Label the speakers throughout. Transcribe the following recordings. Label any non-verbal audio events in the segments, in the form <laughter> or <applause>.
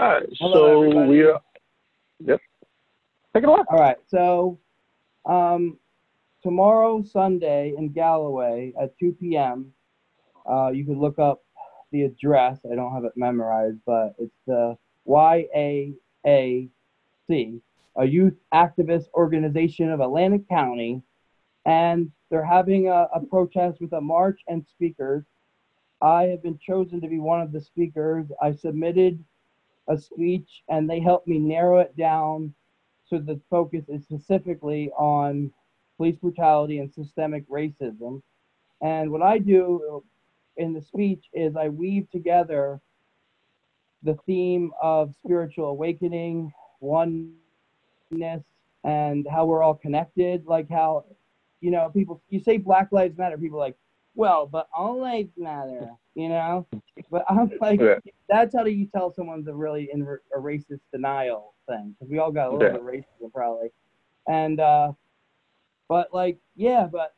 Speaker 1: All right.
Speaker 2: Hello,
Speaker 1: so we are. Yep. Take it away.
Speaker 2: All right. So, um, tomorrow, Sunday, in Galloway at 2 p.m., uh, you can look up the address. I don't have it memorized, but it's the YAAC, a youth activist organization of Atlantic County. And they're having a, a protest with a march and speakers. I have been chosen to be one of the speakers. I submitted a speech and they helped me narrow it down so the focus is specifically on police brutality and systemic racism. And what I do in the speech is I weave together the theme of spiritual awakening, oneness, and how we're all connected. Like how, you know, people, you say Black Lives Matter, people like, well, but all lives matter, you know? But I'm <laughs> like,
Speaker 1: Yeah.
Speaker 2: that's how do you tell someone's a really in a racist denial thing because we all got a little
Speaker 1: Yeah.
Speaker 2: bit of racism probably and uh but like yeah but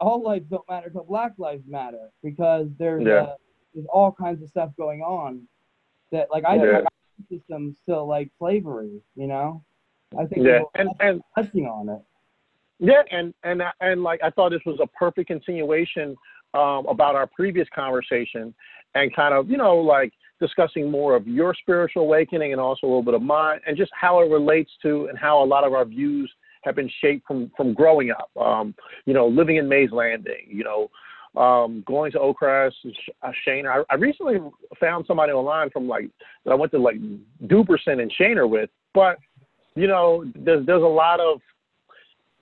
Speaker 2: all lives don't matter till black lives matter because there's
Speaker 1: Yeah.
Speaker 2: uh, there's all kinds of stuff going on that like i
Speaker 1: Yeah.
Speaker 2: think our system still like slavery you know i think
Speaker 1: Yeah. And and
Speaker 2: touching on it
Speaker 1: Yeah, and and and like I thought this was a perfect continuation um, about our previous conversation, and kind of you know like discussing more of your spiritual awakening and also a little bit of mine, and just how it relates to and how a lot of our views have been shaped from from growing up. Um, you know, living in Mays Landing. You know. Um, going to Oakcrest, uh, Shane. I, I recently found somebody online from like that I went to like Duperson and Shaner with, but you know, there's there's a lot of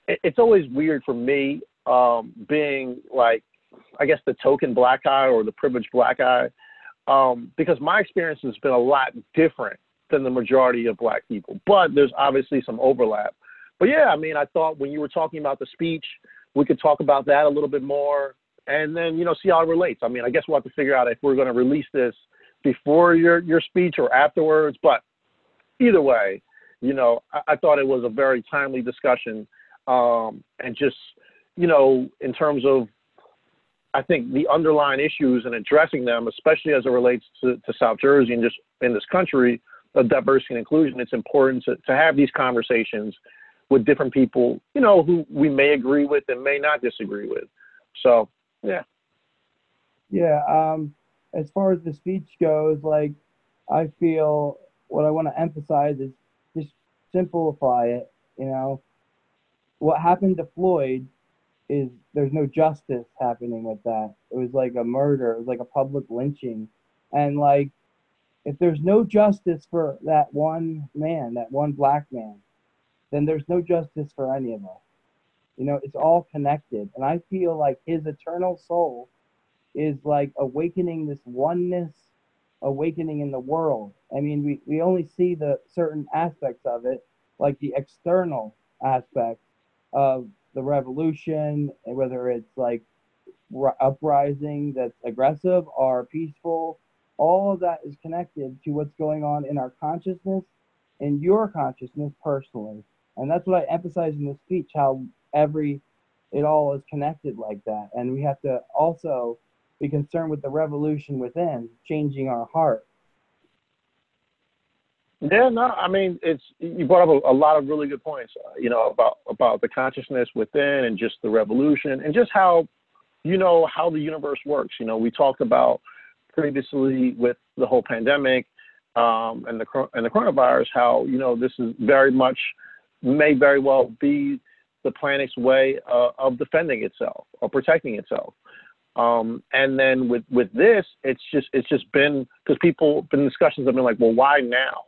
Speaker 1: it- it's always weird for me um, being like I guess the token black eye or the privileged black eye, um, because my experience has been a lot different than the majority of black people. But there's obviously some overlap. But yeah, I mean, I thought when you were talking about the speech, we could talk about that a little bit more, and then you know see how it relates. I mean, I guess we'll have to figure out if we're going to release this before your your speech or afterwards. But either way, you know, I, I thought it was a very timely discussion, um, and just you know, in terms of I think the underlying issues and addressing them, especially as it relates to, to South Jersey and just in this country of diversity and inclusion, it's important to, to have these conversations with different people, you know, who we may agree with and may not disagree with. So, yeah.
Speaker 2: Yeah, um, as far as the speech goes, like I feel what I want to emphasize is just simplify it. You know, what happened to Floyd is there's no justice happening with that. It was like a murder. It was like a public lynching, and like if there's no justice for that one man, that one black man, then there's no justice for any of us. You know, it's all connected, and I feel like his eternal soul is like awakening this oneness, awakening in the world. I mean, we, we only see the certain aspects of it, like the external aspect of the revolution, whether it's like ri- uprising that's aggressive or peaceful. All of that is connected to what's going on in our consciousness and your consciousness personally. And that's what I emphasize in the speech how every, it all is connected like that. And we have to also be concerned with the revolution within, changing our heart.
Speaker 1: Yeah, no, I mean, it's you brought up a, a lot of really good points, uh, you know, about about the consciousness within and just the revolution and just how, you know, how the universe works. You know, we talked about previously with the whole pandemic um, and the and the coronavirus, how you know this is very much may very well be the planet's way uh, of defending itself or protecting itself. Um, and then with with this, it's just it's just been because people been discussions have been like, well, why now?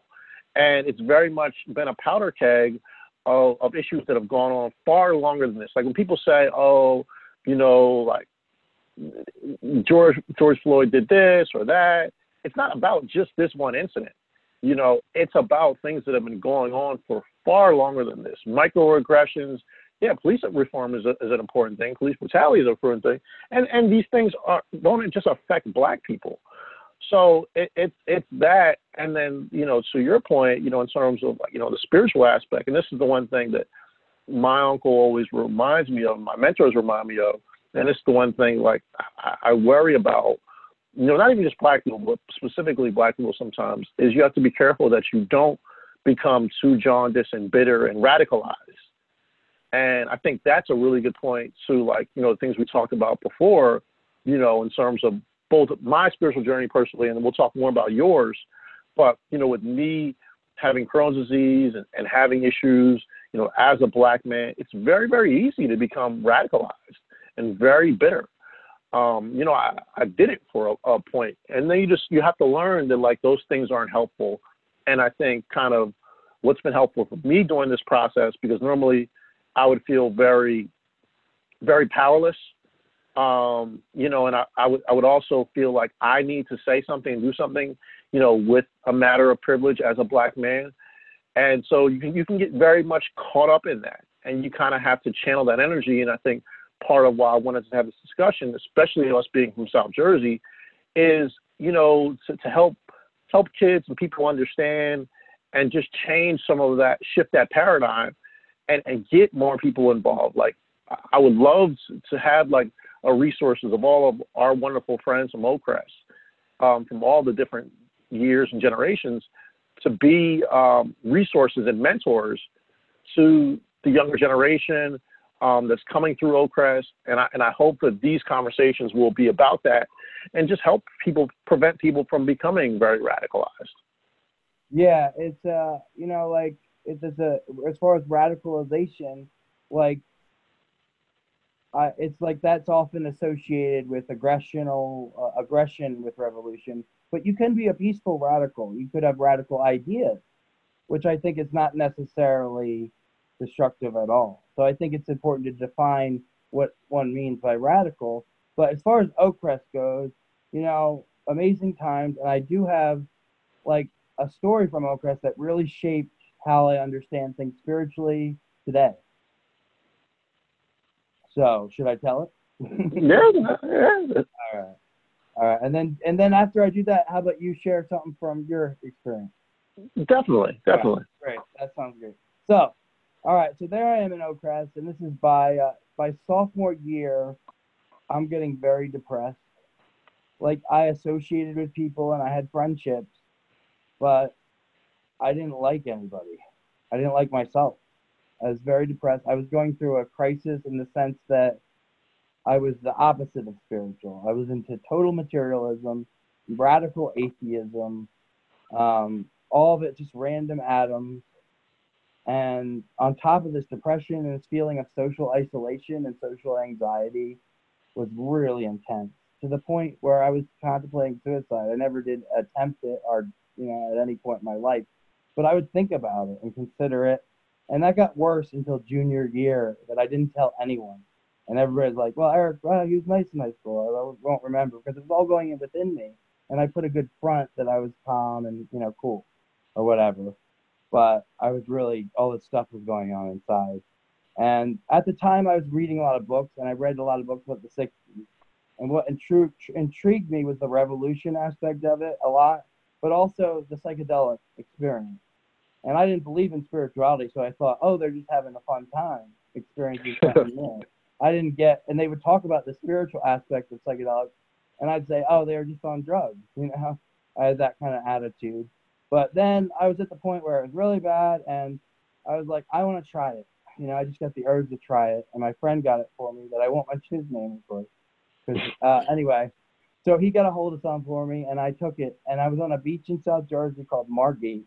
Speaker 1: And it's very much been a powder keg of, of issues that have gone on far longer than this. Like when people say, oh, you know, like George George Floyd did this or that. It's not about just this one incident. You know, it's about things that have been going on for far longer than this. Microaggressions. Yeah, police reform is, a, is an important thing. Police brutality is an important thing, and and these things are don't just affect black people. So it, it it's that, and then you know, to your point, you know, in terms of you know the spiritual aspect, and this is the one thing that my uncle always reminds me of, my mentors remind me of, and it's the one thing like I, I worry about you know, not even just black people, but specifically black people sometimes, is you have to be careful that you don't become too jaundiced and bitter and radicalized. And I think that's a really good point to like, you know, the things we talked about before, you know, in terms of both my spiritual journey personally, and we'll talk more about yours. But, you know, with me having Crohn's disease and, and having issues, you know, as a black man, it's very, very easy to become radicalized and very bitter. Um, you know, I, I did it for a, a point, and then you just you have to learn that like those things aren't helpful. And I think kind of what's been helpful for me during this process because normally I would feel very, very powerless. Um, you know, and I, I would I would also feel like I need to say something and do something, you know, with a matter of privilege as a black man. And so you can you can get very much caught up in that, and you kind of have to channel that energy. And I think part of why I wanted to have this discussion, especially us being from South Jersey, is you know to, to help help kids and people understand and just change some of that, shift that paradigm, and and get more people involved. Like I would love to have like a resources of all of our wonderful friends from Oakcrest, um, from all the different years and generations, to be um, resources and mentors to the younger generation um, that's coming through Oakcrest, and I and I hope that these conversations will be about that, and just help people prevent people from becoming very radicalized.
Speaker 2: Yeah, it's uh, you know, like it's, it's a as far as radicalization, like it's like that's often associated with aggressional uh, aggression with revolution. But you can be a peaceful radical. You could have radical ideas, which I think is not necessarily destructive at all. So I think it's important to define what one means by radical. But as far as Oakcrest goes, you know, amazing times, and I do have like a story from Oakcrest that really shaped how I understand things spiritually today. So should I tell it? <laughs>
Speaker 1: yeah, yeah.
Speaker 2: All right. All right. And then and then after I do that, how about you share something from your experience?
Speaker 1: Definitely, definitely.
Speaker 2: Right. Great. That sounds great. So all right, so there I am in Oakcrest, and this is by uh, by sophomore year. I'm getting very depressed. Like I associated with people and I had friendships, but I didn't like anybody. I didn't like myself. I was very depressed. I was going through a crisis in the sense that I was the opposite of spiritual. I was into total materialism, radical atheism, um, all of it just random atoms. And on top of this depression and this feeling of social isolation and social anxiety was really intense to the point where I was contemplating suicide. I never did attempt it or, you know, at any point in my life, but I would think about it and consider it. And that got worse until junior year that I didn't tell anyone. And everybody's like, well, Eric, well, he was nice in high school. I won't remember because it was all going in within me. And I put a good front that I was calm and, you know, cool or whatever but I was really all this stuff was going on inside. And at the time, I was reading a lot of books, and I read a lot of books about the '60s. And what intru- intrigued me was the revolution aspect of it a lot, but also the psychedelic experience. And I didn't believe in spirituality, so I thought, oh, they're just having a fun time experiencing <laughs> something I didn't get, and they would talk about the spiritual aspect of psychedelics, and I'd say, oh, they're just on drugs. <laughs> You know, I had that kind of attitude. But then I was at the point where it was really bad, and I was like, I want to try it. You know, I just got the urge to try it, and my friend got it for me. That I won't mention his name, of course. Because uh, anyway, so he got a hold of some for me, and I took it. And I was on a beach in South Jersey called Margate.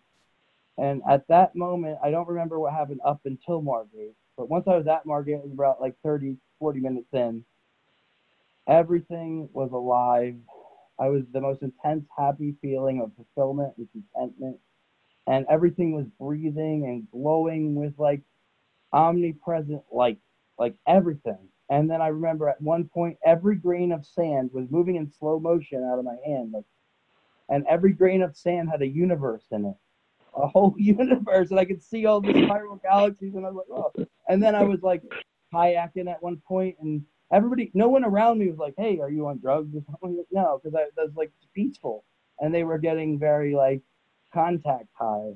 Speaker 2: And at that moment, I don't remember what happened up until Margate. But once I was at Margate, it was about like 30, 40 minutes in. Everything was alive. I was the most intense, happy feeling of fulfillment and contentment. And everything was breathing and glowing with like omnipresent light, like everything. And then I remember at one point, every grain of sand was moving in slow motion out of my hand. Like, and every grain of sand had a universe in it, a whole <laughs> universe. And I could see all the spiral galaxies. And I was like, oh. And then I was like kayaking at one point and everybody, no one around me was like, "Hey, are you on drugs?" Something? <laughs> No, because I was like peaceful, and they were getting very like contact high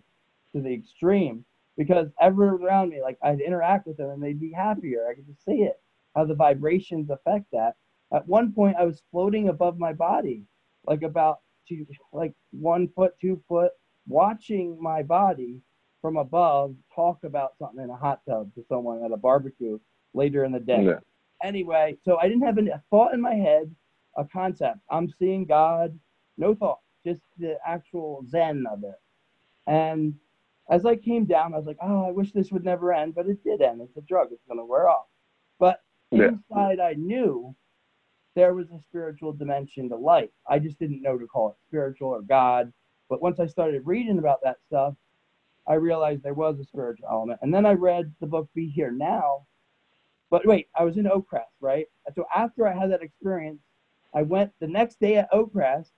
Speaker 2: to the extreme because everyone around me, like I'd interact with them and they'd be happier. I could just see it, how the vibrations affect that. At one point, I was floating above my body, like about two, like one foot, two foot, watching my body from above talk about something in a hot tub to someone at a barbecue later in the day.
Speaker 1: Yeah.
Speaker 2: Anyway, so I didn't have a thought in my head, a concept. I'm seeing God, no thought, just the actual zen of it. And as I came down, I was like, oh, I wish this would never end, but it did end. It's a drug, it's going to wear off. But
Speaker 1: Yeah.
Speaker 2: inside, I knew there was a spiritual dimension to life. I just didn't know to call it spiritual or God. But once I started reading about that stuff, I realized there was a spiritual element. And then I read the book Be Here Now. But wait, I was in Oakcrest, right? So after I had that experience, I went the next day at Oakcrest.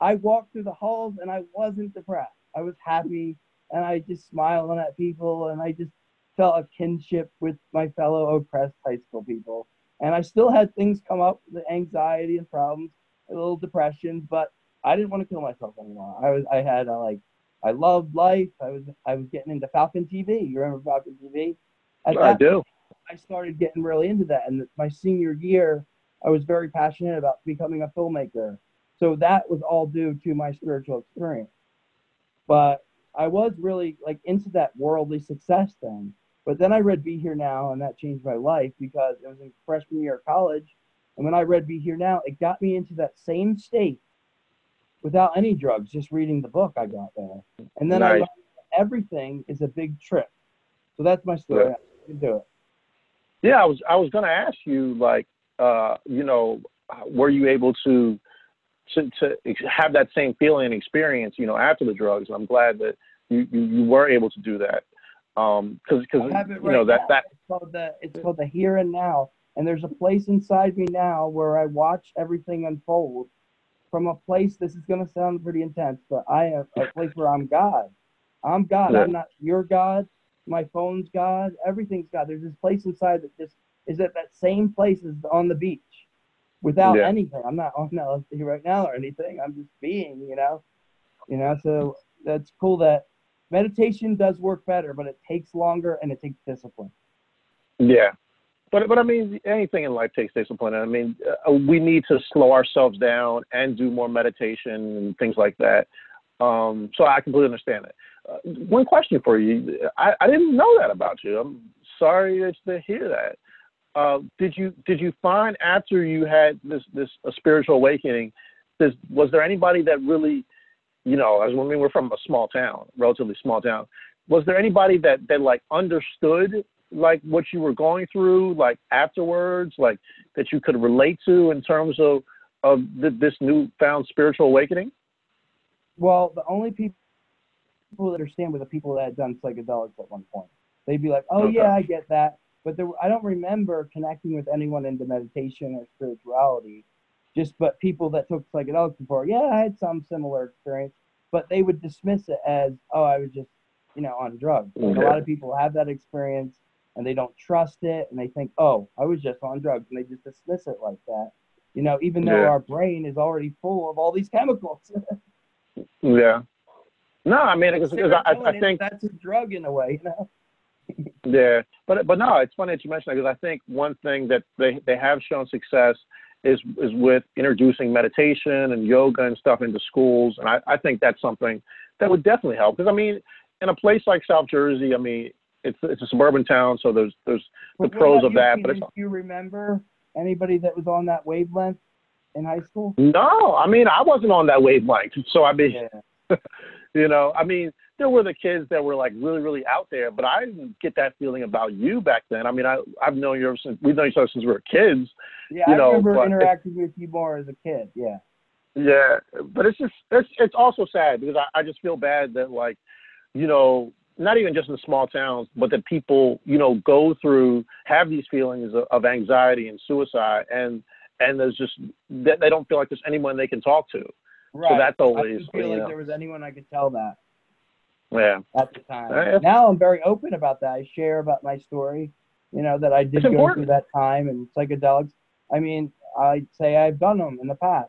Speaker 2: I walked through the halls and I wasn't depressed. I was happy and I just smiling at people and I just felt a kinship with my fellow Oakcrest high school people. And I still had things come up, the anxiety and problems, a little depression, but I didn't want to kill myself anymore. I was, I had a, like, I loved life. I was, I was getting into Falcon TV. You remember Falcon TV? At
Speaker 1: I do.
Speaker 2: I started getting really into that. And my senior year, I was very passionate about becoming a filmmaker. So that was all due to my spiritual experience. But I was really like into that worldly success thing. But then I read Be Here Now, and that changed my life because it was in freshman year of college. And when I read Be Here Now, it got me into that same state without any drugs, just reading the book I got there. And then
Speaker 1: Nice.
Speaker 2: that everything is a big trip. So that's my story.
Speaker 1: Yeah.
Speaker 2: I can do it.
Speaker 1: Yeah, I was I was going to ask you like uh you know were you able to to to have that same feeling and experience you know after the drugs? And I'm glad that you you, you were able to do that. Um cuz cuz
Speaker 2: I it
Speaker 1: you know
Speaker 2: right
Speaker 1: that
Speaker 2: now.
Speaker 1: that
Speaker 2: It's called the it's called the here and now. And there's a place inside me now where I watch everything unfold from a place. This is gonna sound pretty intense, but I have a place where I'm God. I'm God.
Speaker 1: Yeah.
Speaker 2: I'm not your God. My phone's God. Everything's God. There's this place inside that just is at that same place as on the beach, without
Speaker 1: Yeah.
Speaker 2: anything. I'm not on LSD <laughs> right now or anything. I'm just being, you know, you know. So that's cool that meditation does work better, but it takes longer and it takes discipline.
Speaker 1: Yeah, but but I mean, anything in life takes discipline. I mean, uh, we need to slow ourselves down and do more meditation and things like that. Um, so I completely understand it. Uh, one question for you: I, I didn't know that about you. I'm sorry to hear that. Uh, did you did you find after you had this this spiritual awakening? Does, was there anybody that really, you know, as when we were from a small town, relatively small town, was there anybody that that like understood like what you were going through like afterwards like that you could relate to in terms of of th- this newfound spiritual awakening
Speaker 2: Well, the only people that understand were the people that had done psychedelics at one point. They'd be like, "Oh
Speaker 1: Okay.
Speaker 2: yeah, I get that," but there, I don't remember connecting with anyone into meditation or spirituality. Just but people that took psychedelics before, yeah, I had some similar experience, but they would dismiss it as, "Oh, I was just, you know, on drugs." Like, A lot of people have that experience and they don't trust it, and they think, "Oh, I was just on drugs," and they just dismiss it like that. You know, even though
Speaker 1: Yeah.
Speaker 2: our brain is already full of all these chemicals. <laughs>
Speaker 1: yeah no i mean because I, I, think
Speaker 2: that's a drug in a way, you know. <laughs>
Speaker 1: Yeah, but but no, it's funny that you mentioned that because I think one thing that they they have shown success is is with introducing meditation and yoga and stuff into schools, and I I think that's something that would definitely help because I mean in a place like South Jersey, I mean it's it's a suburban town, so there's there's the
Speaker 2: But
Speaker 1: pros of that, but it's
Speaker 2: do you remember anybody that was on that wavelength in high school?
Speaker 1: no, I mean I wasn't on that wavelength, so I mean
Speaker 2: Yeah. <laughs>
Speaker 1: you know I mean there were the kids that were like really really out there, but I didn't get that feeling about you back then. I mean I I've known you ever since we've known each other since we were kids.
Speaker 2: Yeah,
Speaker 1: You
Speaker 2: I
Speaker 1: know,
Speaker 2: remember interacting with you more as a kid. Yeah.
Speaker 1: Yeah, but it's just it's it's also sad because I, I just feel bad that like, you know, not even just in small towns, but that people you know go through have these feelings of, of anxiety and suicide, and and there's just that they don't feel like there's anyone they can talk to.
Speaker 2: Right.
Speaker 1: that's
Speaker 2: I
Speaker 1: always,
Speaker 2: didn't feel like
Speaker 1: know.
Speaker 2: there was anyone I could tell that
Speaker 1: Yeah,
Speaker 2: at the time. Now I'm very open about that. I share about my story, you know, that I did
Speaker 1: It's
Speaker 2: go
Speaker 1: important.
Speaker 2: through that time and psychedelics. I mean, I'd say I've done them in the past.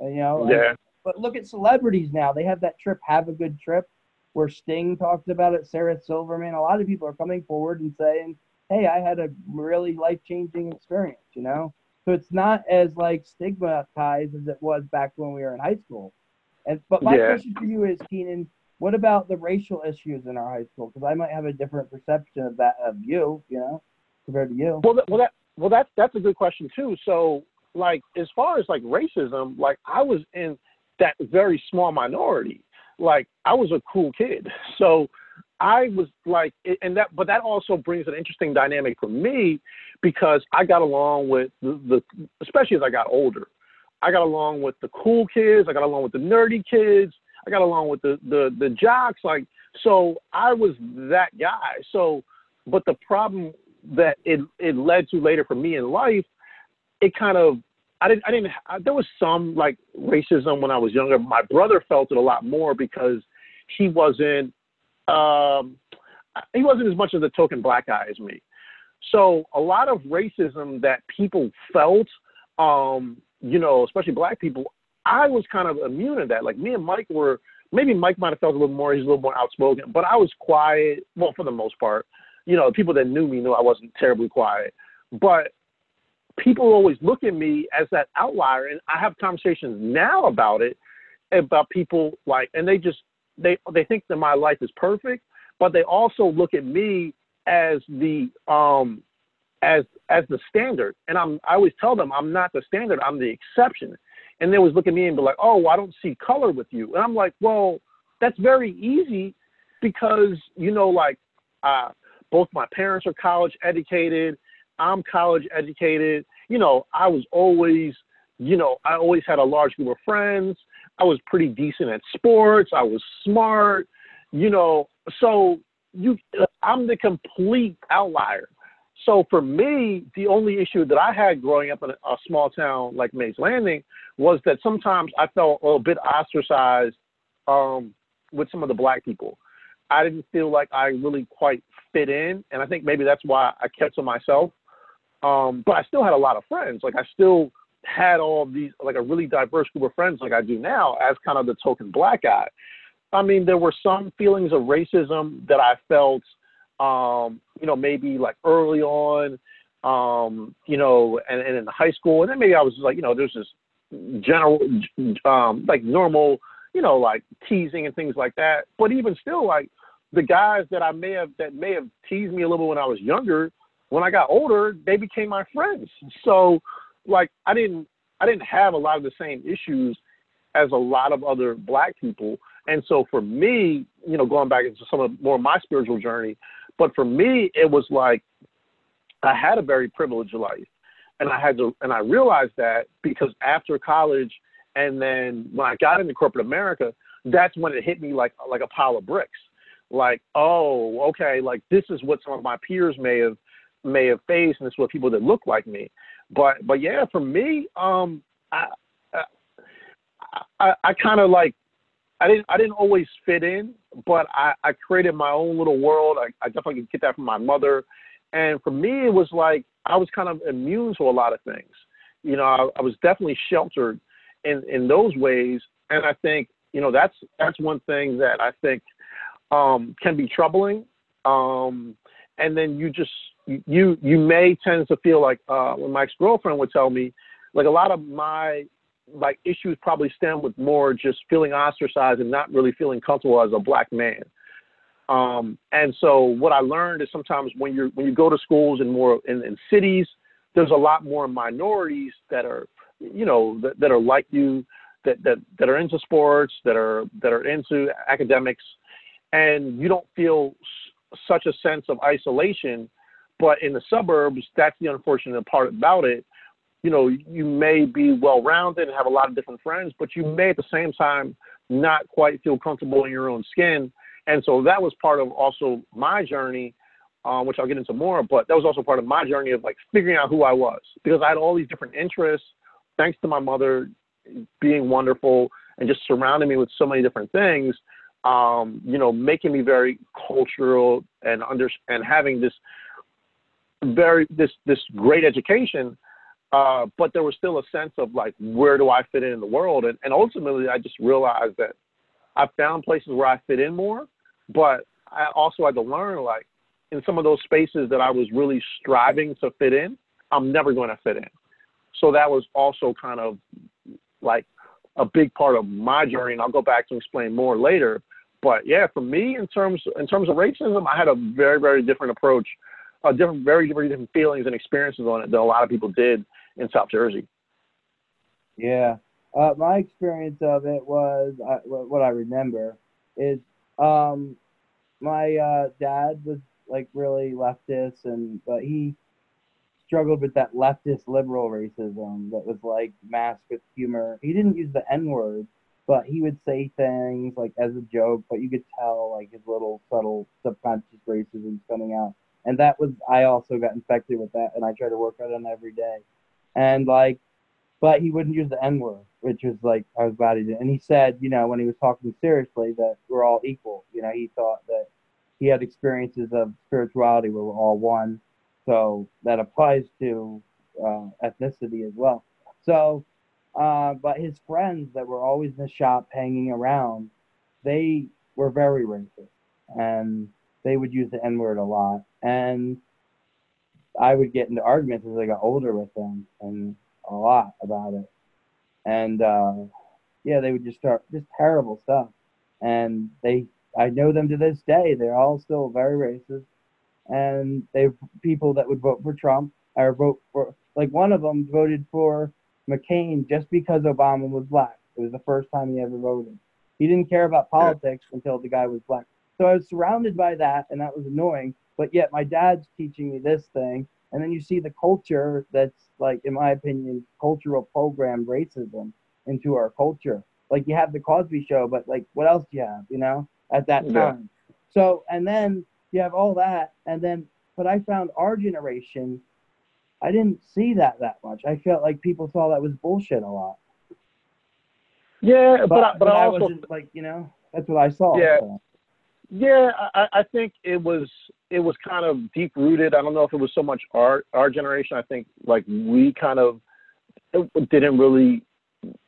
Speaker 2: You know, and-
Speaker 1: yeah,
Speaker 2: But look at celebrities now. They have that trip, have a good trip, where Sting talked about it, Sarah Silverman. A lot of people are coming forward and saying, hey, I had a really life changing experience, you know? So it's not as like stigmatized as it was back when we were in high school. And but my
Speaker 1: Yeah.
Speaker 2: question for you is, Keenan, what about the racial issues in our high school? Because I might have a different perception of that of you, you know, compared to you.
Speaker 1: Well, that, well, that well, that's that's a good question too. So, like, as far as like racism, like I was in that very small minority. Like, I was a cool kid, so I was like, and that, but that also brings an interesting dynamic for me because I got along with the, the especially as I got older. I got along with the cool kids. I got along with the nerdy kids. I got along with the the the jocks. Like, so I was that guy. So, but the problem that it it led to later for me in life, it kind of I didn't I didn't I, there was some like racism when I was younger. My brother felt it a lot more because he wasn't um he wasn't as much of the token black guy as me. So a lot of racism that people felt, um, you know, especially black people, I was kind of immune to that. Like me and Mike were maybe Mike might have felt a little more, he's a little more outspoken, but I was quiet, well for the most part you know, people that knew me knew I wasn't terribly quiet. But people always look at me as that outlier, and I have conversations now about it, about people like, and they just they they think that my life is perfect, but they also look at me as the um as as the standard, and I'm I always tell them I'm not the standard, I'm the exception, and they always look at me and be like, oh, I don't see color with you, and I'm like, well, that's very easy because you know like. Uh, both my parents are college educated. I'm college educated. You know, I was always, you know, I always had a large group of friends. I was pretty decent at sports. I was smart, you know. So you, I'm the complete outlier. So for me, the only issue that I had growing up in a, small town like Mays Landing was that sometimes I felt a little bit ostracized um, with some of the black people. I didn't feel like I really quite fit in, and I think maybe that's why I kept to myself. Um, but I still had a lot of friends. Like I still had all these, like a really diverse group of friends, like I do now, as kind of the token black guy. I mean, there were some feelings of racism that I felt, um, you know, maybe like early on, um, you know, and, and in high school, and then maybe I was like, you know, there's this general, um, like normal, you know, like teasing and things like that. But even still, like the guys that I may have that may have teased me a little when I was younger, when I got older, they became my friends. So like I didn't I didn't have a lot of the same issues as a lot of other black people. And so for me, you know, going back into some of more of my spiritual journey, but for me it was like I had a very privileged life. And I had to and I realized that because after college and then when I got into corporate America, that's when it hit me like like a pile of bricks like, oh, okay, like this is what some of my peers may have may have faced, and this is what people that look like me. But but yeah, for me, um, I I, I, kind of like I didn't I didn't always fit in, but I, I created my own little world. I, I definitely get that from my mother, and for me, it was like I was kind of immune to a lot of things. You know, I, I was definitely sheltered in in those ways, and I think you know that's that's one thing that I think um, can be troubling. Um, and then you just you you may tend to feel like uh, when ex girlfriend would tell me, like a lot of my like issues probably stem with more just feeling ostracized and not really feeling comfortable as a black man. Um, and so what I learned is sometimes when you when you go to schools in more in, in cities, there's a lot more minorities that are you know that, that are like you that, that that are into sports that are that are into academics and you don't feel s- such a sense of isolation. But in the suburbs, that's the unfortunate part about it. You know, you may be well rounded and have a lot of different friends, but you may at the same time not quite feel comfortable in your own skin. And so that was part of also my journey, um, which I'll get into more, but that was also part of my journey of like figuring out who I was because I had all these different interests, thanks to my mother being wonderful and just surrounding me with so many different things um, you know, making me very cultural and under and having this very this this great education. Uh, but there was still a sense of like, where do I fit in in the world? And, and ultimately, I just realized that I found places where I fit in more, but I also had to learn like in some of those spaces that I was really striving to fit in, I'm never going to fit in. So that was also kind of like a big part of my journey, and I'll go back to explain more later. But yeah, for me, in terms in terms of racism, I had a very very different approach, a different very very different feelings and experiences on it than a lot of people did in South Jersey.
Speaker 2: Yeah, uh, my experience of it was uh, what I remember is um, my uh, dad was like really leftist, and but he struggled with that leftist liberal racism that was like masked with humor. He didn't use the N word, but he would say things like as a joke, but you could tell like his little subtle subconscious racism coming out. And that was I also got infected with that, and I try to work on it every day. And like, but he wouldn't use the N word, which was like I was about to. And he said, you know, when he was talking seriously, that we're all equal. You know, he thought that he had experiences of spirituality where we're all one so that applies to uh, ethnicity as well. So, uh, but his friends that were always in the shop hanging around, they were very racist and they would use the N word a lot. And I would get into arguments as I got older with them and a lot about it. And uh, yeah, they would just start just terrible stuff. And they, I know them to this day. They're all still very racist and they people that would vote for Trump or vote for like one of them voted for McCain just because Obama was black. It was the first time he ever voted. He didn't care about politics yeah. until the guy was black. So I was surrounded by that, and that was annoying. But yet my dad's teaching me this thing, and then you see the culture that's like, in my opinion, cultural programmed racism into our culture. Like you have the Cosby Show, but like what else do you have? You know, at that time. Yeah. So and then you have all that, and then but I found our generation, I didn't see that that much. I felt like people saw that was bullshit a lot.
Speaker 1: Yeah, but but,
Speaker 2: I,
Speaker 1: but, but
Speaker 2: I,
Speaker 1: also,
Speaker 2: like you know that's what I saw.
Speaker 1: Yeah.
Speaker 2: So.
Speaker 1: Yeah, I, I think it was it was kind of deep rooted. I don't know if it was so much our our generation. I think like we kind of didn't really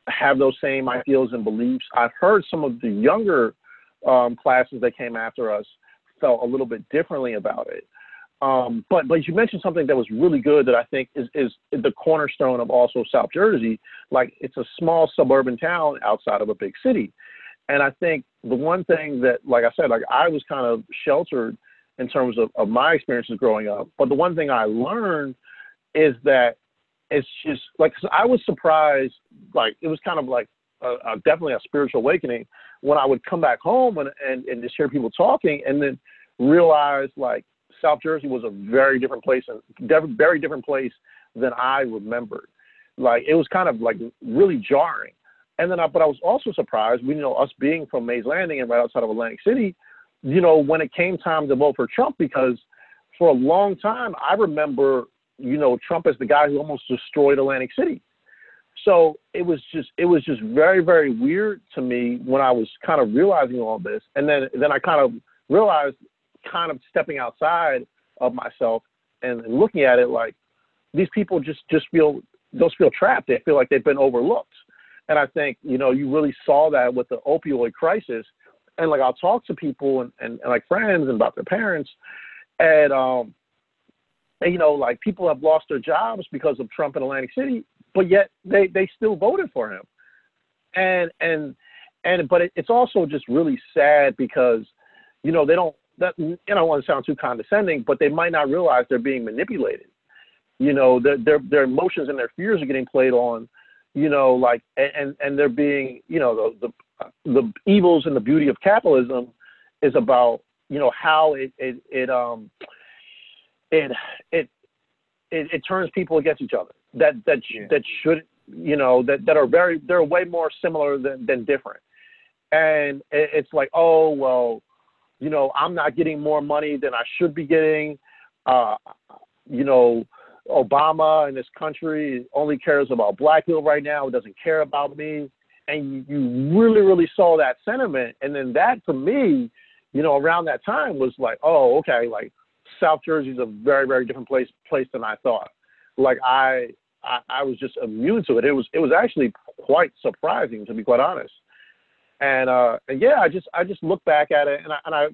Speaker 1: have those same ideals and beliefs. I've heard some of the younger um, classes that came after us felt a little bit differently about it. Um, but but you mentioned something that was really good that I think is is the cornerstone of also South Jersey. Like it's a small suburban town outside of a big city, and I think the one thing that, like I said, like I was kind of sheltered in terms of, of my experiences growing up. But the one thing I learned is that it's just like I was surprised. Like it was kind of like a, a, definitely a spiritual awakening when I would come back home and, and and just hear people talking, and then realize like South Jersey was a very different place and very different place than I remembered. Like it was kind of like really jarring. And then I, but I was also surprised. We you know us being from Mays Landing and right outside of Atlantic City, you know, when it came time to vote for Trump, because for a long time I remember, you know, Trump as the guy who almost destroyed Atlantic City. So it was just it was just very very weird to me when I was kind of realizing all this, and then then I kind of realized kind of stepping outside of myself and looking at it like these people just just feel those feel trapped. They feel like they've been overlooked. And I think you know you really saw that with the opioid crisis. And like I'll talk to people and, and, and like friends and about their parents, and um, and, you know like people have lost their jobs because of Trump in Atlantic City, but yet they they still voted for him. And and and but it, it's also just really sad because you know they don't that know, I don't want to sound too condescending, but they might not realize they're being manipulated. You know, their their their emotions and their fears are getting played on. You know, like and and they're being you know the the the evils and the beauty of capitalism is about you know how it it it um it it it, it turns people against each other that that yeah. that should you know that that are very they're way more similar than than different and it's like oh well you know, I'm not getting more money than I should be getting. Uh, you know, Obama in this country only cares about black people right now. Doesn't care about me. And you really, really saw that sentiment. And then that for me, you know, around that time was like, oh, okay, like South Jersey is a very, very different place place than I thought. Like I, I, I was just immune to it. It was it was actually quite surprising to be quite honest. And uh, and yeah, I just I just look back at it and I, and I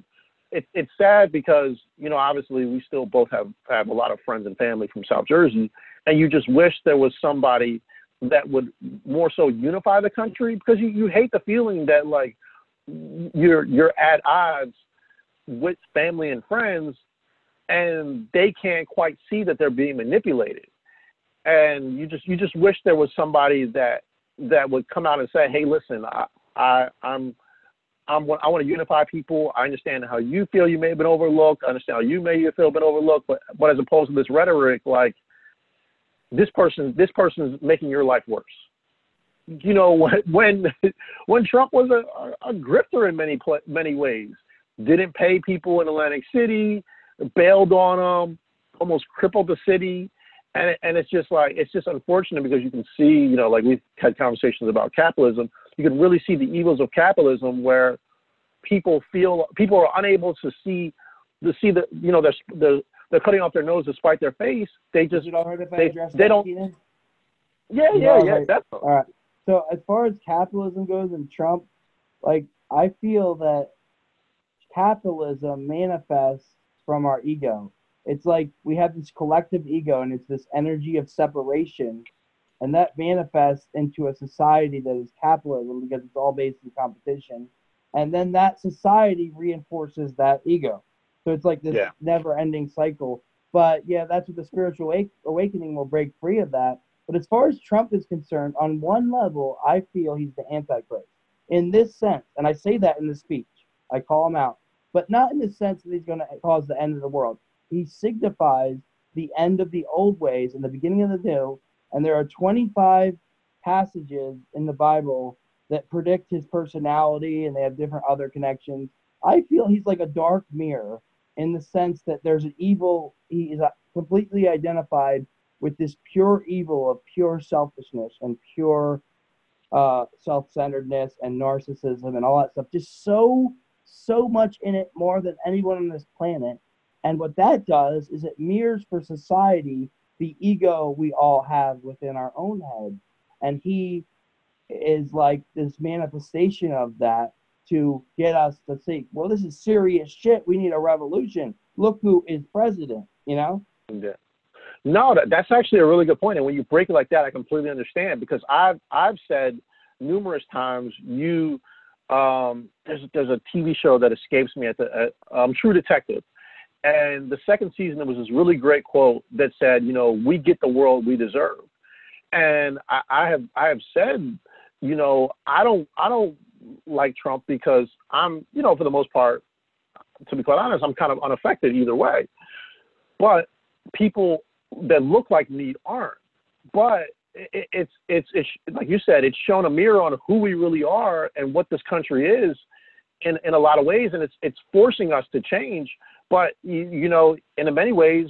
Speaker 1: it, it's sad because you know obviously we still both have have a lot of friends and family from South Jersey, and you just wish there was somebody that would more so unify the country because you, you hate the feeling that like you're you're at odds with family and friends and they can't quite see that they're being manipulated. And you just you just wish there was somebody that that would come out and say hey listen i, I i'm I'm, I want to unify people. I understand how you feel you may have been overlooked. I understand how you may have feel been overlooked. But, but as opposed to this rhetoric, like this person, this person is making your life worse. You know, <laughs> when when Trump was a, a grifter in many many ways, didn't pay people in Atlantic City, bailed on them, almost crippled the city, and and it's just like it's just unfortunate because you can see, you know, like we've had conversations about capitalism. You can really see the evils of capitalism where people feel people are unable to see to see the you know they're they're cutting off their nose to spite their face. They just
Speaker 2: you don't heard if I
Speaker 1: they, they
Speaker 2: that,
Speaker 1: don't.
Speaker 2: Keenan?
Speaker 1: Yeah, yeah,
Speaker 2: know,
Speaker 1: yeah.
Speaker 2: like-
Speaker 1: That's
Speaker 2: All right. So as far as capitalism goes and Trump, like I feel that capitalism manifests from our ego. It's like we have this collective ego and it's this energy of separation and that manifests into a society that is capitalism because it's all based in competition. And then that society reinforces that ego. So it's like this
Speaker 1: Yeah.
Speaker 2: never ending cycle. But yeah, that's what the spiritual awakening will break free of that. But as far as Trump is concerned, on one level, I feel he's the Antichrist in this sense. And I say that in the speech. I call him out, but not in the sense that he's going to cause the end of the world. He signifies the end of the old ways and the beginning of the new. And there are 25 passages in the Bible that predict his personality and they have different other connections. I feel he's like a dark mirror in the sense that there's an evil, he is completely identified with this pure evil of pure selfishness and pure uh, self-centeredness and narcissism and all that stuff. Just so so much in it more than anyone on this planet. And what that does is it mirrors for society the ego we all have within our own head. And he is like this manifestation of that to get us to think, well, this is serious shit. We need a revolution. Look who is president, you know?
Speaker 1: Yeah. No, that, that's actually a really good point. And when you break it like that, I completely understand because I've I've said numerous times you um, there's there's a TV show that escapes me at the um, True Detective, and the second season there was this really great quote that said, you know, we get the world we deserve, and I, I have I have said, you know, I don't I don't like Trump because I'm you know for the most part, to be quite honest, I'm kind of unaffected either way, but people that look like me aren't. But it, it's, it's it's like you said, it's shown a mirror on who we really are and what this country is, in in a lot of ways, and it's it's forcing us to change. But you, know, in many ways,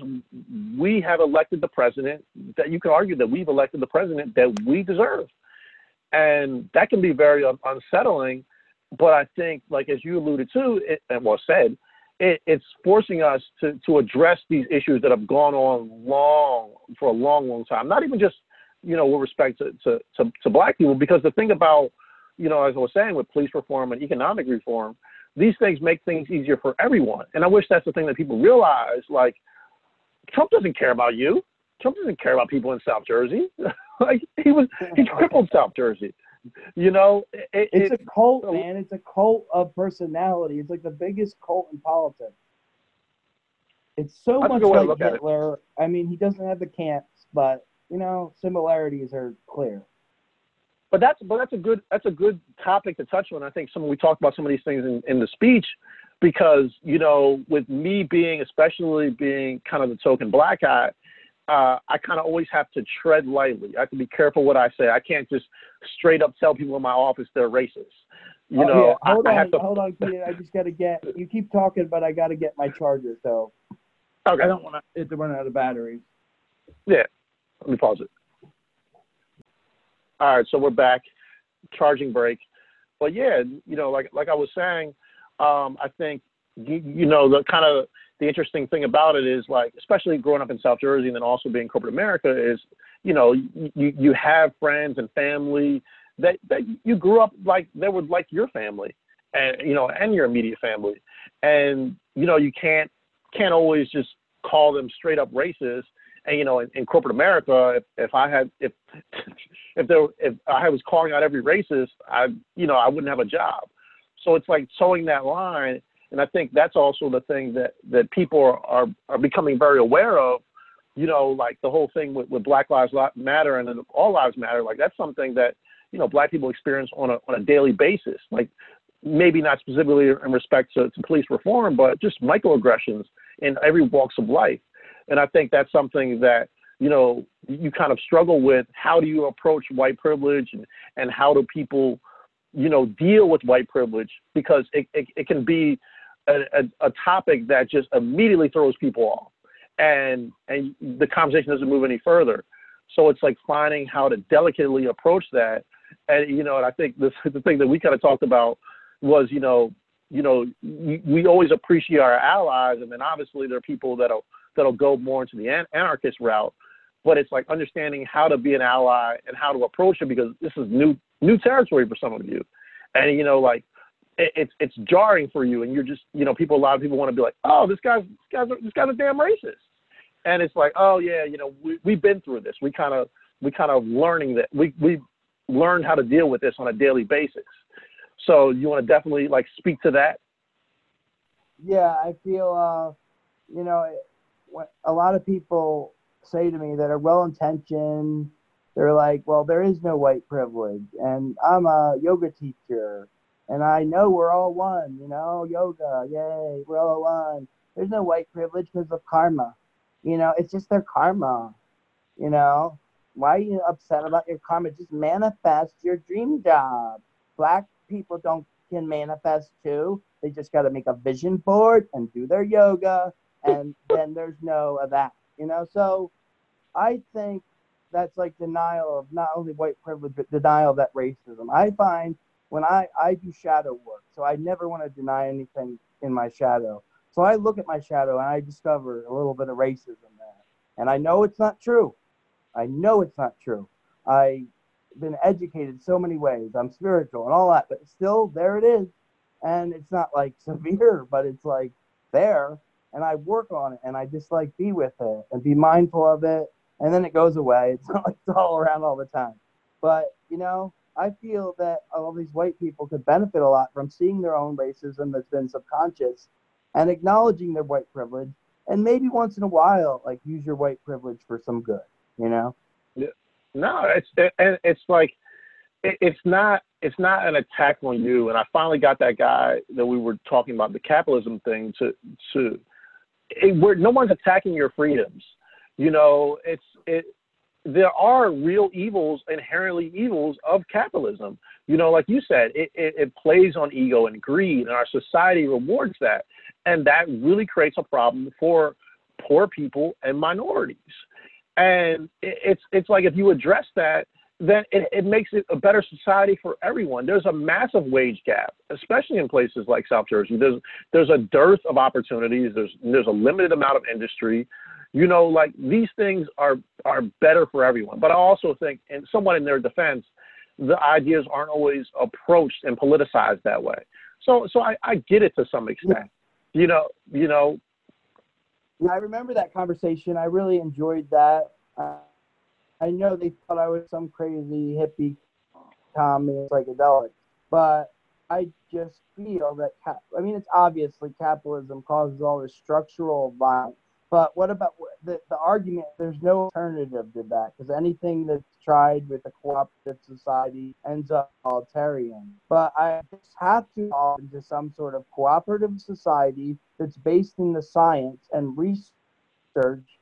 Speaker 1: we have elected the president that you can argue that we've elected the president that we deserve, and that can be very unsettling. But I think, like as you alluded to, it, and well said, it, it's forcing us to, to address these issues that have gone on long for a long, long time. Not even just you know with respect to, to, to, to black people, because the thing about you know as I was saying with police reform and economic reform, these things make things easier for everyone. And I wish that's the thing that people realize. Like Trump doesn't care about you. Trump doesn't care about people in South Jersey. <laughs> like he was he <laughs> crippled South Jersey. You know, it,
Speaker 2: It's
Speaker 1: it,
Speaker 2: a cult, man. It's a cult of personality. It's like the biggest cult in politics. It's so much
Speaker 1: good way to
Speaker 2: like
Speaker 1: look at it.
Speaker 2: Hitler. I mean, he doesn't have the camps, but you know, similarities are clear.
Speaker 1: But that's but that's a good that's a good topic to touch on. I think some we talked about some of these things in, in the speech because you know with me being especially being kind of the token black guy, uh, I kind of always have to tread lightly. I have to be careful what I say. I can't just straight up tell people in my office they're racist. You
Speaker 2: Oh,
Speaker 1: know,
Speaker 2: yeah. hold
Speaker 1: I, I
Speaker 2: on,
Speaker 1: have to.
Speaker 2: hold on, Keenan. I just got to get. You keep talking, but I got to get my charger. So
Speaker 1: Okay,
Speaker 2: I don't want it to run out of batteries.
Speaker 1: Yeah, let me pause it. All right, so we're back, charging break. But yeah, you know, like like I was saying, um, I think you, you know the kind of the interesting thing about it is like, especially growing up in South Jersey and then also being corporate America is, you know, you you have friends and family that that you grew up like they were like your family, and you know, and your immediate family, and you know, you can't can't always just call them straight up racist you know, in, in corporate America, if, if I had if if there if I was calling out every racist, I you know I wouldn't have a job. So it's like toeing that line, and I think that's also the thing that that people are are, are becoming very aware of. You know, like the whole thing with, with Black Lives Matter and All Lives Matter. Like that's something that you know black people experience on a on a daily basis. Like maybe not specifically in respect to, to police reform, but just microaggressions in every walks of life. And I think that's something that you know you kind of struggle with. How do you approach white privilege, and and how do people you know deal with white privilege because it it, it can be a, a, a topic that just immediately throws people off, and and the conversation doesn't move any further. So it's like finding how to delicately approach that. And you know, and I think this <laughs> the thing that we kind of talked about was, you know, you know, we, we always appreciate our allies, and then obviously there are people that'll that'll go more into the anarchist route. But it's like understanding how to be an ally and how to approach it because this is new new territory for some of you, and you know, like it, it's it's jarring for you, and you're just you know, people a lot of people want to be like, oh, this guy's this guy's this guy's a damn racist, and it's like, oh yeah, you know, we we've been through this. We kind of we kind of learning that we we learned how to deal with this on a daily basis. So you want to definitely like speak to that.
Speaker 2: Yeah, I feel uh, you know, a lot of people say to me that are well intentioned. They're like, well, there is no white privilege, and I'm a yoga teacher, and I know we're all one. You know, yoga, yay, we're all one. There's no white privilege because of karma. You know, it's just their karma. You know, why are you upset about your karma? Just manifest your dream job. Black people don't can manifest too. They just got to make a vision board and do their yoga, and then there's no of that, you know. So I think that's like denial of not only white privilege but denial of that racism. I find when I I do shadow work, so I never want to deny anything in my shadow. So I look at my shadow and I discover a little bit of racism there, and I know it's not true. I know it's not true. I've been educated so many ways. I'm spiritual and all that, but still there it is. And it's not like <laughs> severe, but it's like there. And I work on it and I just like be with it and be mindful of it. And then it goes away. <laughs> It's like it's all around all the time. But, you know, I feel that all these white people could benefit a lot from seeing their own racism that's been subconscious and acknowledging their white privilege. And maybe once in a while, like use your white privilege for some good, you know?
Speaker 1: Yeah. No, it's it, it's like it's not it's not an attack on you. And I finally got that guy that we were talking about the capitalism thing to to it, where no one's attacking your freedoms. You know, it's it. There are real evils, inherently evils of capitalism. You know, like you said, it, it, it plays on ego and greed, and our society rewards that, and that really creates a problem for poor people and minorities. And it's it's like if you address that, then it, it makes it a better society for everyone. There's a massive wage gap, especially in places like South Jersey. There's there's a dearth of opportunities. There's there's a limited amount of industry. You know, like these things are are better for everyone. But I also think, and somewhat in their defense, the ideas aren't always approached and politicized that way. So so I, I get it to some extent. You know, you know,
Speaker 2: I remember that conversation. I really enjoyed that. Uh, I know they thought I was some crazy hippie communist psychedelic, but I just feel that, cap- I mean, it's obviously capitalism causes all this structural violence but what about the, the argument? There's no alternative to that because anything that's tried with a cooperative society ends up authoritarian. But I just have to fall into some sort of cooperative society that's based in the science and research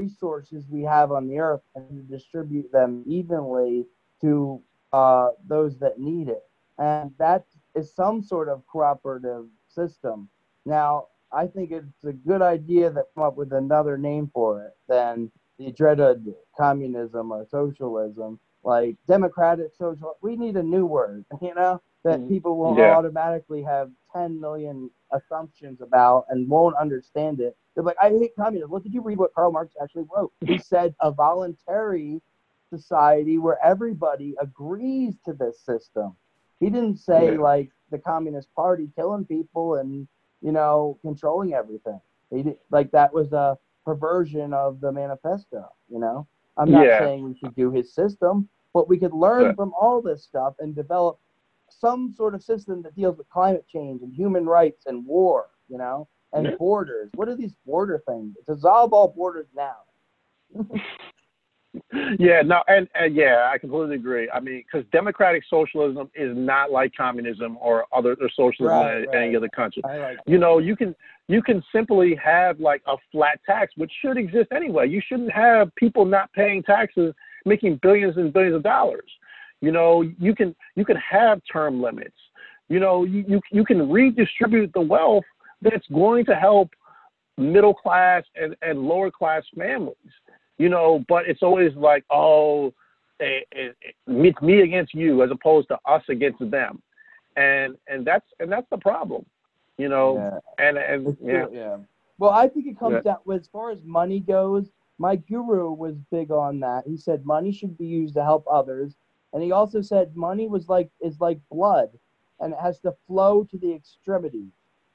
Speaker 2: resources we have on the earth and to distribute them evenly to uh, those that need it. And that is some sort of cooperative system. Now, I think it's a good idea that come up with another name for it than the dreaded communism or socialism, like democratic social. We need a new word, you know, that mm, people will yeah. automatically have 10 million assumptions about and won't understand it. They're like, I hate communism. Look, did you read what Karl Marx actually wrote? He <laughs> said a voluntary society where everybody agrees to this system. He didn't say yeah. like the Communist Party killing people and you know, controlling everything. They did, like that was a perversion of the manifesto. You know, I'm not
Speaker 1: Yeah.
Speaker 2: saying we should do his system, but we could learn
Speaker 1: Yeah.
Speaker 2: from all this stuff and develop some sort of system that deals with climate change and human rights and war. You know, and
Speaker 1: Yeah.
Speaker 2: borders. What are these border things? Dissolve all borders now. <laughs>
Speaker 1: Yeah, no, and, and yeah, I completely agree. I mean, because democratic socialism is not like communism or other or socialism
Speaker 2: Right,
Speaker 1: in
Speaker 2: right.
Speaker 1: any other country.
Speaker 2: Like.
Speaker 1: You know, you can you can simply have like a flat tax, which should exist anyway. You shouldn't have people not paying taxes, making billions and billions of dollars. You know, you can you can have term limits. You know, you you, you can redistribute the wealth that's going to help middle class and, and lower class families. You know, but it's always like, oh, eh, eh, it's me against you as opposed to us against them, and and that's and that's the problem. You know,
Speaker 2: Yeah.
Speaker 1: and and yeah,
Speaker 2: yeah. Well, I think it comes
Speaker 1: Yeah.
Speaker 2: down as far as money goes. My guru was big on that. He said money should be used to help others, and he also said money was like is like blood, and it has to flow to the extremities.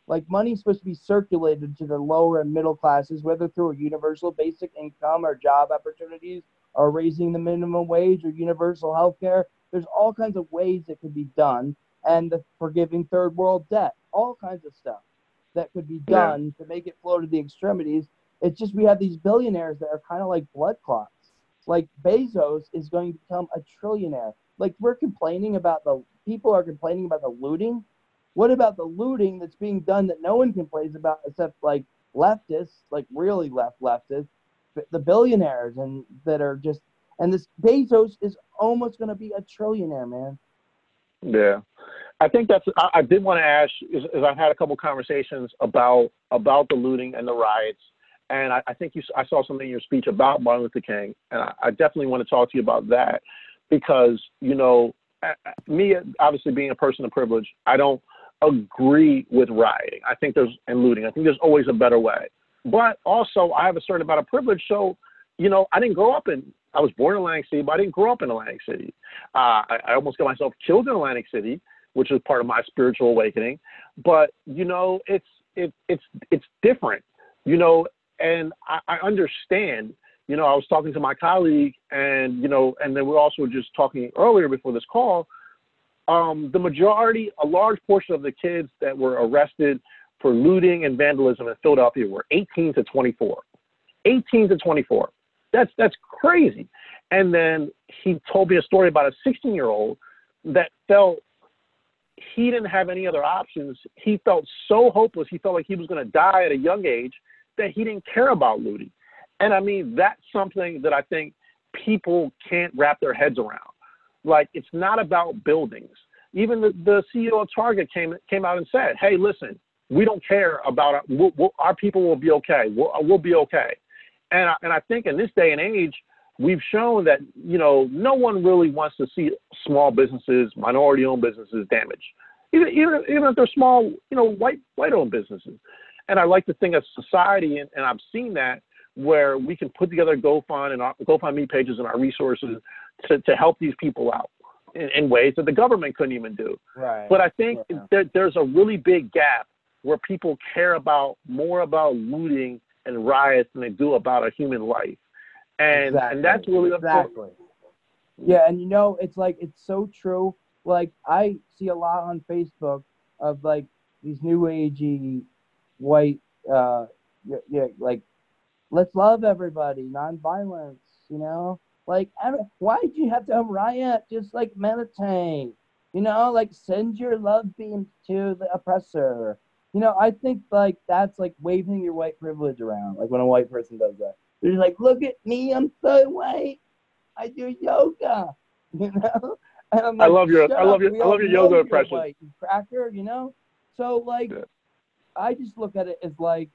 Speaker 2: Like money's supposed to be circulated to the lower and middle classes, whether through a universal basic income or job opportunities, or raising the minimum wage or universal health care. There's all kinds of ways it could be done, and the forgiving third world debt, all kinds of stuff that could be
Speaker 1: Yeah.
Speaker 2: done to make it flow to the extremities. It's just we have these billionaires that are kind of like blood clots. Like Bezos is going to become a trillionaire. Like we're complaining about the people are complaining about the looting. What about the looting that's being done that no one complains about except like leftists, like really left leftists, the- billionaires and that are just and this Bezos is almost going to be a trillionaire, man.
Speaker 1: yeah. I think that's. I, I did want to ask, is, is I've had a couple conversations about about the looting and the riots, and I, I think you. I saw something in your speech about Martin Luther King, and I, I definitely want to talk to you about that because you know, me obviously being a person of privilege, I don't agree with rioting. I think there's and looting. I think there's always a better way. But also, I have a certain amount of privilege, so you know, I didn't grow up in. I was born in Atlantic City, but I didn't grow up in Atlantic City. Uh, I, I almost got myself killed in Atlantic City, which was part of my spiritual awakening. But you know, it's it, it's it's different. You know, and I, I understand. You know, I was talking to my colleague, and you know, and then we're also just talking earlier before this call. Um, the majority, a large portion of the kids that were arrested for looting and vandalism in Philadelphia were 18 to 24. 18 to 24. That's that's crazy. And then he told me a story about a 16 year old that felt he didn't have any other options. He felt so hopeless. He felt like he was going to die at a young age that he didn't care about looting. And I mean, that's something that I think people can't wrap their heads around. Like, it's not about buildings. Even the, the CEO of Target came came out and said, "Hey, listen, we don't care about our, we'll, we'll, our people will be okay. We'll, uh, we'll be okay." And I, and I think in this day and age, we've shown that you know no one really wants to see small businesses, minority-owned businesses damaged, even even even if they're small, you know, white white-owned businesses. And I like to think of society, and, and I've seen that where we can put together GoFund and our GoFundMe pages and our resources to, to help these people out in, in ways that the government couldn't even do.
Speaker 2: Right.
Speaker 1: But I think
Speaker 2: Yeah.
Speaker 1: there, there's a really big gap where people care about more about looting and riots than they do about a human life, and
Speaker 2: Exactly.
Speaker 1: and that's really
Speaker 2: exactly. Yeah, and you know, it's like it's so true. Like I see a lot on Facebook of like these new agey white, uh, yeah, yeah, like let's love everybody, nonviolence. You know, like why do you have to riot? Just like meditate. You know, like send your love beam to the oppressor. You know, I think like that's like waving your white privilege around. Like when a white person does that, they're just like, "Look at me, I'm so white. I do yoga." <laughs> You know, and I'm
Speaker 1: I love your- I love your- I love your yoga impression."
Speaker 2: you cracker. You know, so like,
Speaker 1: Yeah.
Speaker 2: I just look at it as like,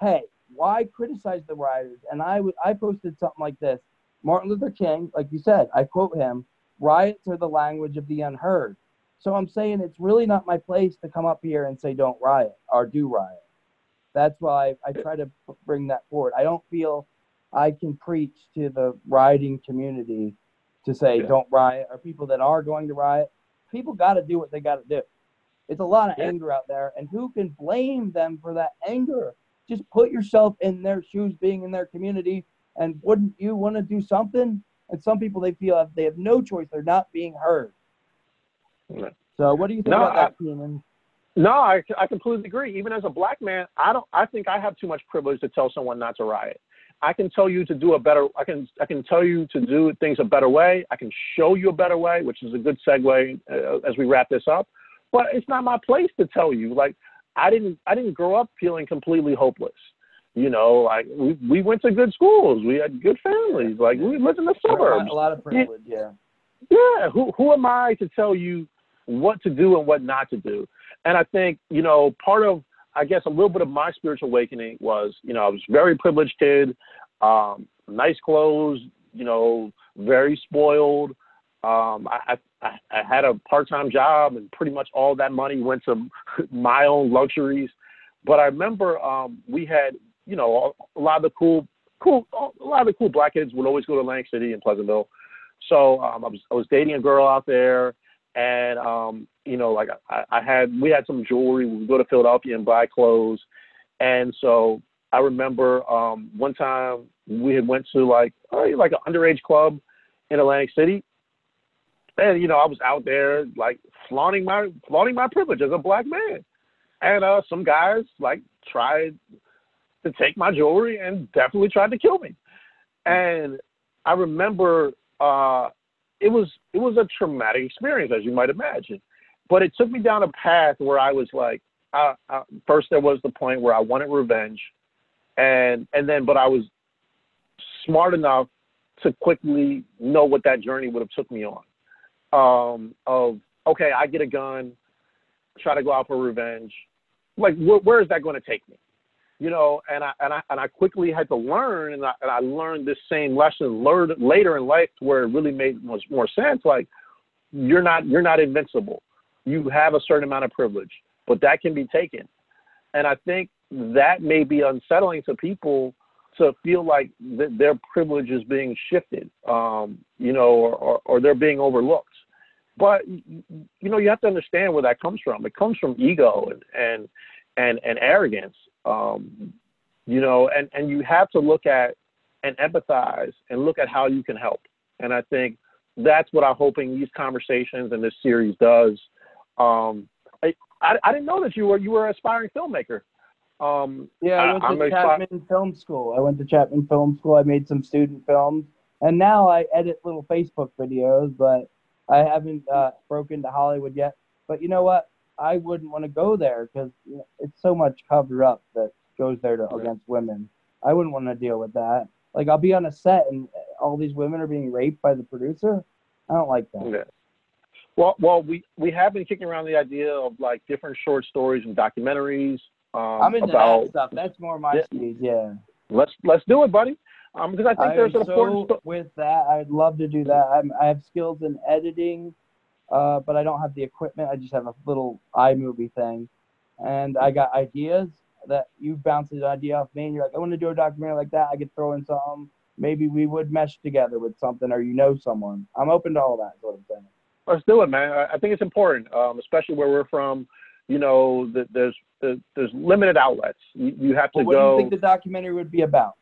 Speaker 2: hey, why criticize the rioters? And I would I posted something like this: Martin Luther King, like you said, I quote him, "Riots are the language of the unheard." So I'm saying it's really not my place to come up here and say don't riot or do riot. That's why I, I try to p- bring that forward. I don't feel I can preach to the rioting community to say
Speaker 1: Yeah.
Speaker 2: don't riot or people that are going to riot. People got to do what they got to do. It's a lot of
Speaker 1: Yeah.
Speaker 2: anger out there, and who can blame them for that anger? just put yourself in their shoes, being in their community, and wouldn't you want to do something? And some people they feel they have no choice; they're not being heard. So, what do you think no, about that, Keenan?
Speaker 1: No, I, I completely agree. Even as a black man, I don't. I think I have too much privilege to tell someone not to riot. I can tell you to do a better. I can I can tell you to do things a better way. I can show you a better way, which is a good segue uh, as we wrap this up. But it's not my place to tell you. Like I didn't I didn't grow up feeling completely hopeless. You know, like we we went to good schools. We had good families. Like we lived in the suburbs.
Speaker 2: A lot of privilege. Yeah.
Speaker 1: Yeah. Who who am I to tell you what to do and what not to do? And I think you know part of I guess a little bit of my spiritual awakening was, you know, I was a very privileged kid, um, nice clothes, you know, very spoiled. Um, I, I, I had a part-time job, and pretty much all that money went to <laughs> my own luxuries. But I remember um, we had, you know, a lot of the cool, cool, a lot of the cool black kids would always go to Atlantic City and Pleasantville. So um, I was I was dating a girl out there, and um, you know, like I, I had we had some jewelry. We would go to Philadelphia and buy clothes, and so I remember um, one time we had went to like uh, like an underage club in Atlantic City, and you know I was out there like flaunting my flaunting my privilege as a black man, and uh, some guys like tried to take my jewelry and definitely tried to kill me, and I remember uh, it was it was a traumatic experience as you might imagine, but it took me down a path where I was like, first there was the point where I wanted revenge, and and then but I was smart enough to quickly know what that journey would have took me on. Um, of okay, I get a gun, try to go out for revenge. Like wh- where is that going to take me? You know, and I and I and I quickly had to learn, and I, and I learned this same lesson learned later in life where it really made much more sense. Like you're not you're not invincible you have a certain amount of privilege, but that can be taken. And I think that may be unsettling to people to feel like th- their privilege is being shifted, um, you know, or, or, or they're being overlooked. But you know, you have to understand where that comes from. It comes from ego and and and, and arrogance, um, you know, and and you have to look at and empathize and look at how you can help. And I think that's what I'm hoping these conversations and this series does um, I, I, I didn't know that you were you were an aspiring filmmaker. Um,
Speaker 2: yeah, I went I, to Chapman aspi- Film School. I went to Chapman Film School. I made some student films, and now I edit little Facebook videos. But I haven't uh, broken into Hollywood yet. But you know what? I wouldn't want to go there because it's so much cover up that goes there to, against women. I wouldn't want to deal with that. Like I'll be on a set and all these women are being raped by the producer. I don't like that.
Speaker 1: Yeah. Well, well, we we have been kicking around the idea of like different short stories and documentaries. Um,
Speaker 2: I'm into about, that stuff. That's more my yeah, speed. Yeah.
Speaker 1: Let's let's do it, buddy. Um, because I think I there's an
Speaker 2: so
Speaker 1: important. Sto-
Speaker 2: with that, I'd love to do that. I'm, I have skills in editing, uh, but I don't have the equipment. I just have a little iMovie thing, and I got ideas that you bounce an idea off me, and you're like, I want to do a documentary like that. I could throw in something. Maybe we would mesh together with something, or you know someone. I'm open to all that. Is what I'm saying
Speaker 1: let's do it, man. I, think it's important, um, especially where we're from. You know, the, there's the, there's limited outlets. You, you have to
Speaker 2: well,
Speaker 1: what go.
Speaker 2: What do you think the documentary would be about?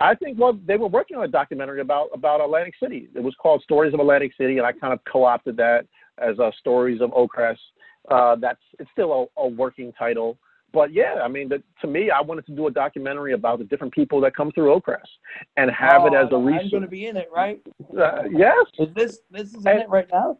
Speaker 1: I think well, they were working on a documentary about about Atlantic City. It was called Stories of Atlantic City, and I kind of co-opted that as uh, Stories of Oakcrest. Uh, that's it's still a, a working title but yeah, I mean, the, to me, I wanted to do a documentary about the different people that come through Oakcrest and have
Speaker 2: oh,
Speaker 1: it as a resource.
Speaker 2: I'm going to be in it, right?
Speaker 1: Uh, yes.
Speaker 2: Is this this is in it right now?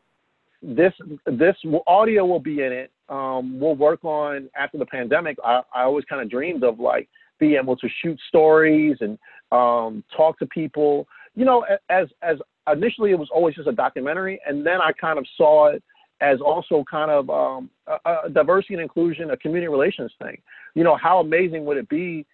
Speaker 1: This this audio will be in it. Um, we'll work on after the pandemic. I, I always kind of dreamed of like being able to shoot stories and um, talk to people. You know, as as initially it was always just a documentary, and then I kind of saw it as also kind of um, a, a, diversity and inclusion, a community relations thing. You know, how amazing would it be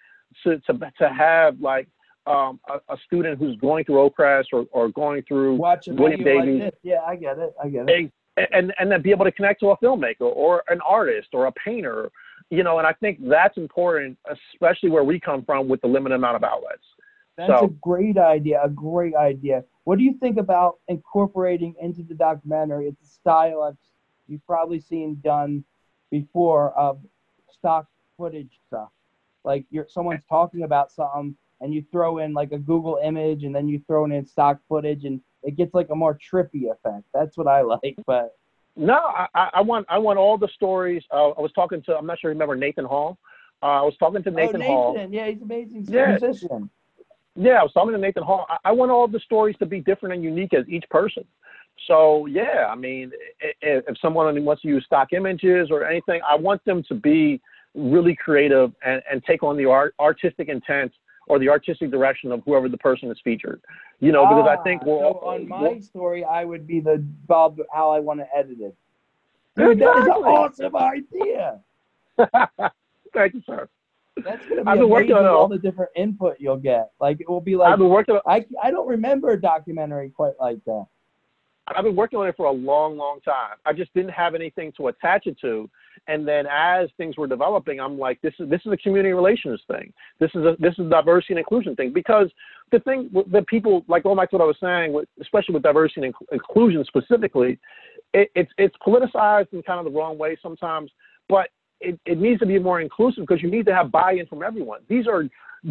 Speaker 1: to to, to have like um, a, a, student who's going through Oakcrest or, or going through
Speaker 2: Watching William Davies. Like yeah, I get it. I get it.
Speaker 1: And, and and then be able to connect to a filmmaker or an artist or a painter, you know, and I think that's important, especially where we come from with the limited amount of outlets.
Speaker 2: That's so, a great idea. A great idea. What do you think about incorporating into the documentary? It's a style I've, you've probably seen done before of stock footage stuff. like you're someone's talking about something and you throw in like a Google image and then you throw in stock footage and it gets like a more trippy effect. That's what I <laughs> like. But
Speaker 1: no, I, I want I want all the stories. Uh, I was talking to I'm not sure you remember Nathan Hall. Uh, I was talking to Nathan,
Speaker 2: oh, Nathan
Speaker 1: Hall.
Speaker 2: Yeah, he's amazing
Speaker 1: Yeah.
Speaker 2: musician.
Speaker 1: Yeah, so I was talking to Nathan Hall. I, I want all the stories to be different and unique as each person. So yeah, I mean, i- i- if someone wants to use stock images or anything, I want them to be really creative and, and take on the art, artistic intent or the artistic direction of whoever the person is featured. You know, because I think
Speaker 2: Ah,
Speaker 1: we're
Speaker 2: so
Speaker 1: all,
Speaker 2: on my story, I would be the Bob how I want to edit it. Dude, that is an awesome idea. <laughs>
Speaker 1: Thank you, sir.
Speaker 2: That's gonna be
Speaker 1: I've been working on it all.
Speaker 2: the different input you'll get. Like it will be like
Speaker 1: I've been working.
Speaker 2: I I don't remember a documentary quite like that.
Speaker 1: I've been working on it for a long, long time. I just didn't have anything to attach it to. And then as things were developing, I'm like, this is this is a community relations thing. This is a this is a diversity and inclusion thing. Because the thing that people like going back to what I was saying, especially with diversity and inclusion specifically, it, it's it's politicized in kind of the wrong way sometimes. But it, it needs to be more inclusive because you need to have buy-in from everyone. These are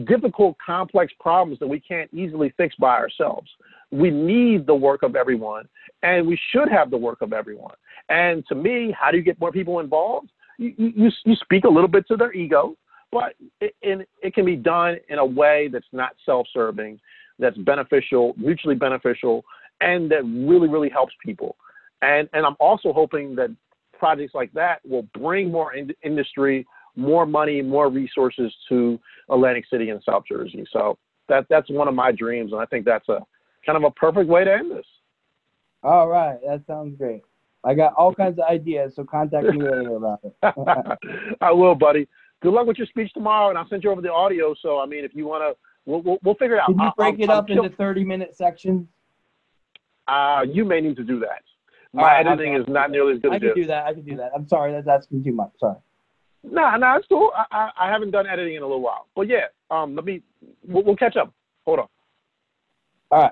Speaker 1: difficult, complex problems that we can't easily fix by ourselves. We need the work of everyone, and we should have the work of everyone. And to me, how do you get more people involved? You, you, you speak a little bit to their ego, but it, it, it can be done in a way that's not self-serving, that's beneficial, mutually beneficial, and that really, really helps people. And, and I'm also hoping that projects like that will bring more in- industry, more money, more resources to Atlantic City and South Jersey. So that that's one of my dreams, and I think that's a kind of a perfect way to end this.
Speaker 2: All right, that sounds great. I got all <laughs> kinds of ideas, so contact me later about it. <laughs>
Speaker 1: I will, buddy. Good luck with your speech tomorrow, and I'll send you over the audio. So I mean, if you want to, we'll, we'll we'll figure it out.
Speaker 2: Can you
Speaker 1: I'll-
Speaker 2: break
Speaker 1: I'll-
Speaker 2: it
Speaker 1: I'll
Speaker 2: up into 30 minute sections?
Speaker 1: Uh, you may need to do that. My
Speaker 2: right,
Speaker 1: editing is not nearly as good
Speaker 2: I
Speaker 1: yours.
Speaker 2: do that. I can do that. I'm sorry, that's asking too much. Sorry.
Speaker 1: No, no, it's cool. I, I, I haven't done editing in a little while, but yeah. Um, let me. We'll, we'll catch up. Hold on.
Speaker 2: All right.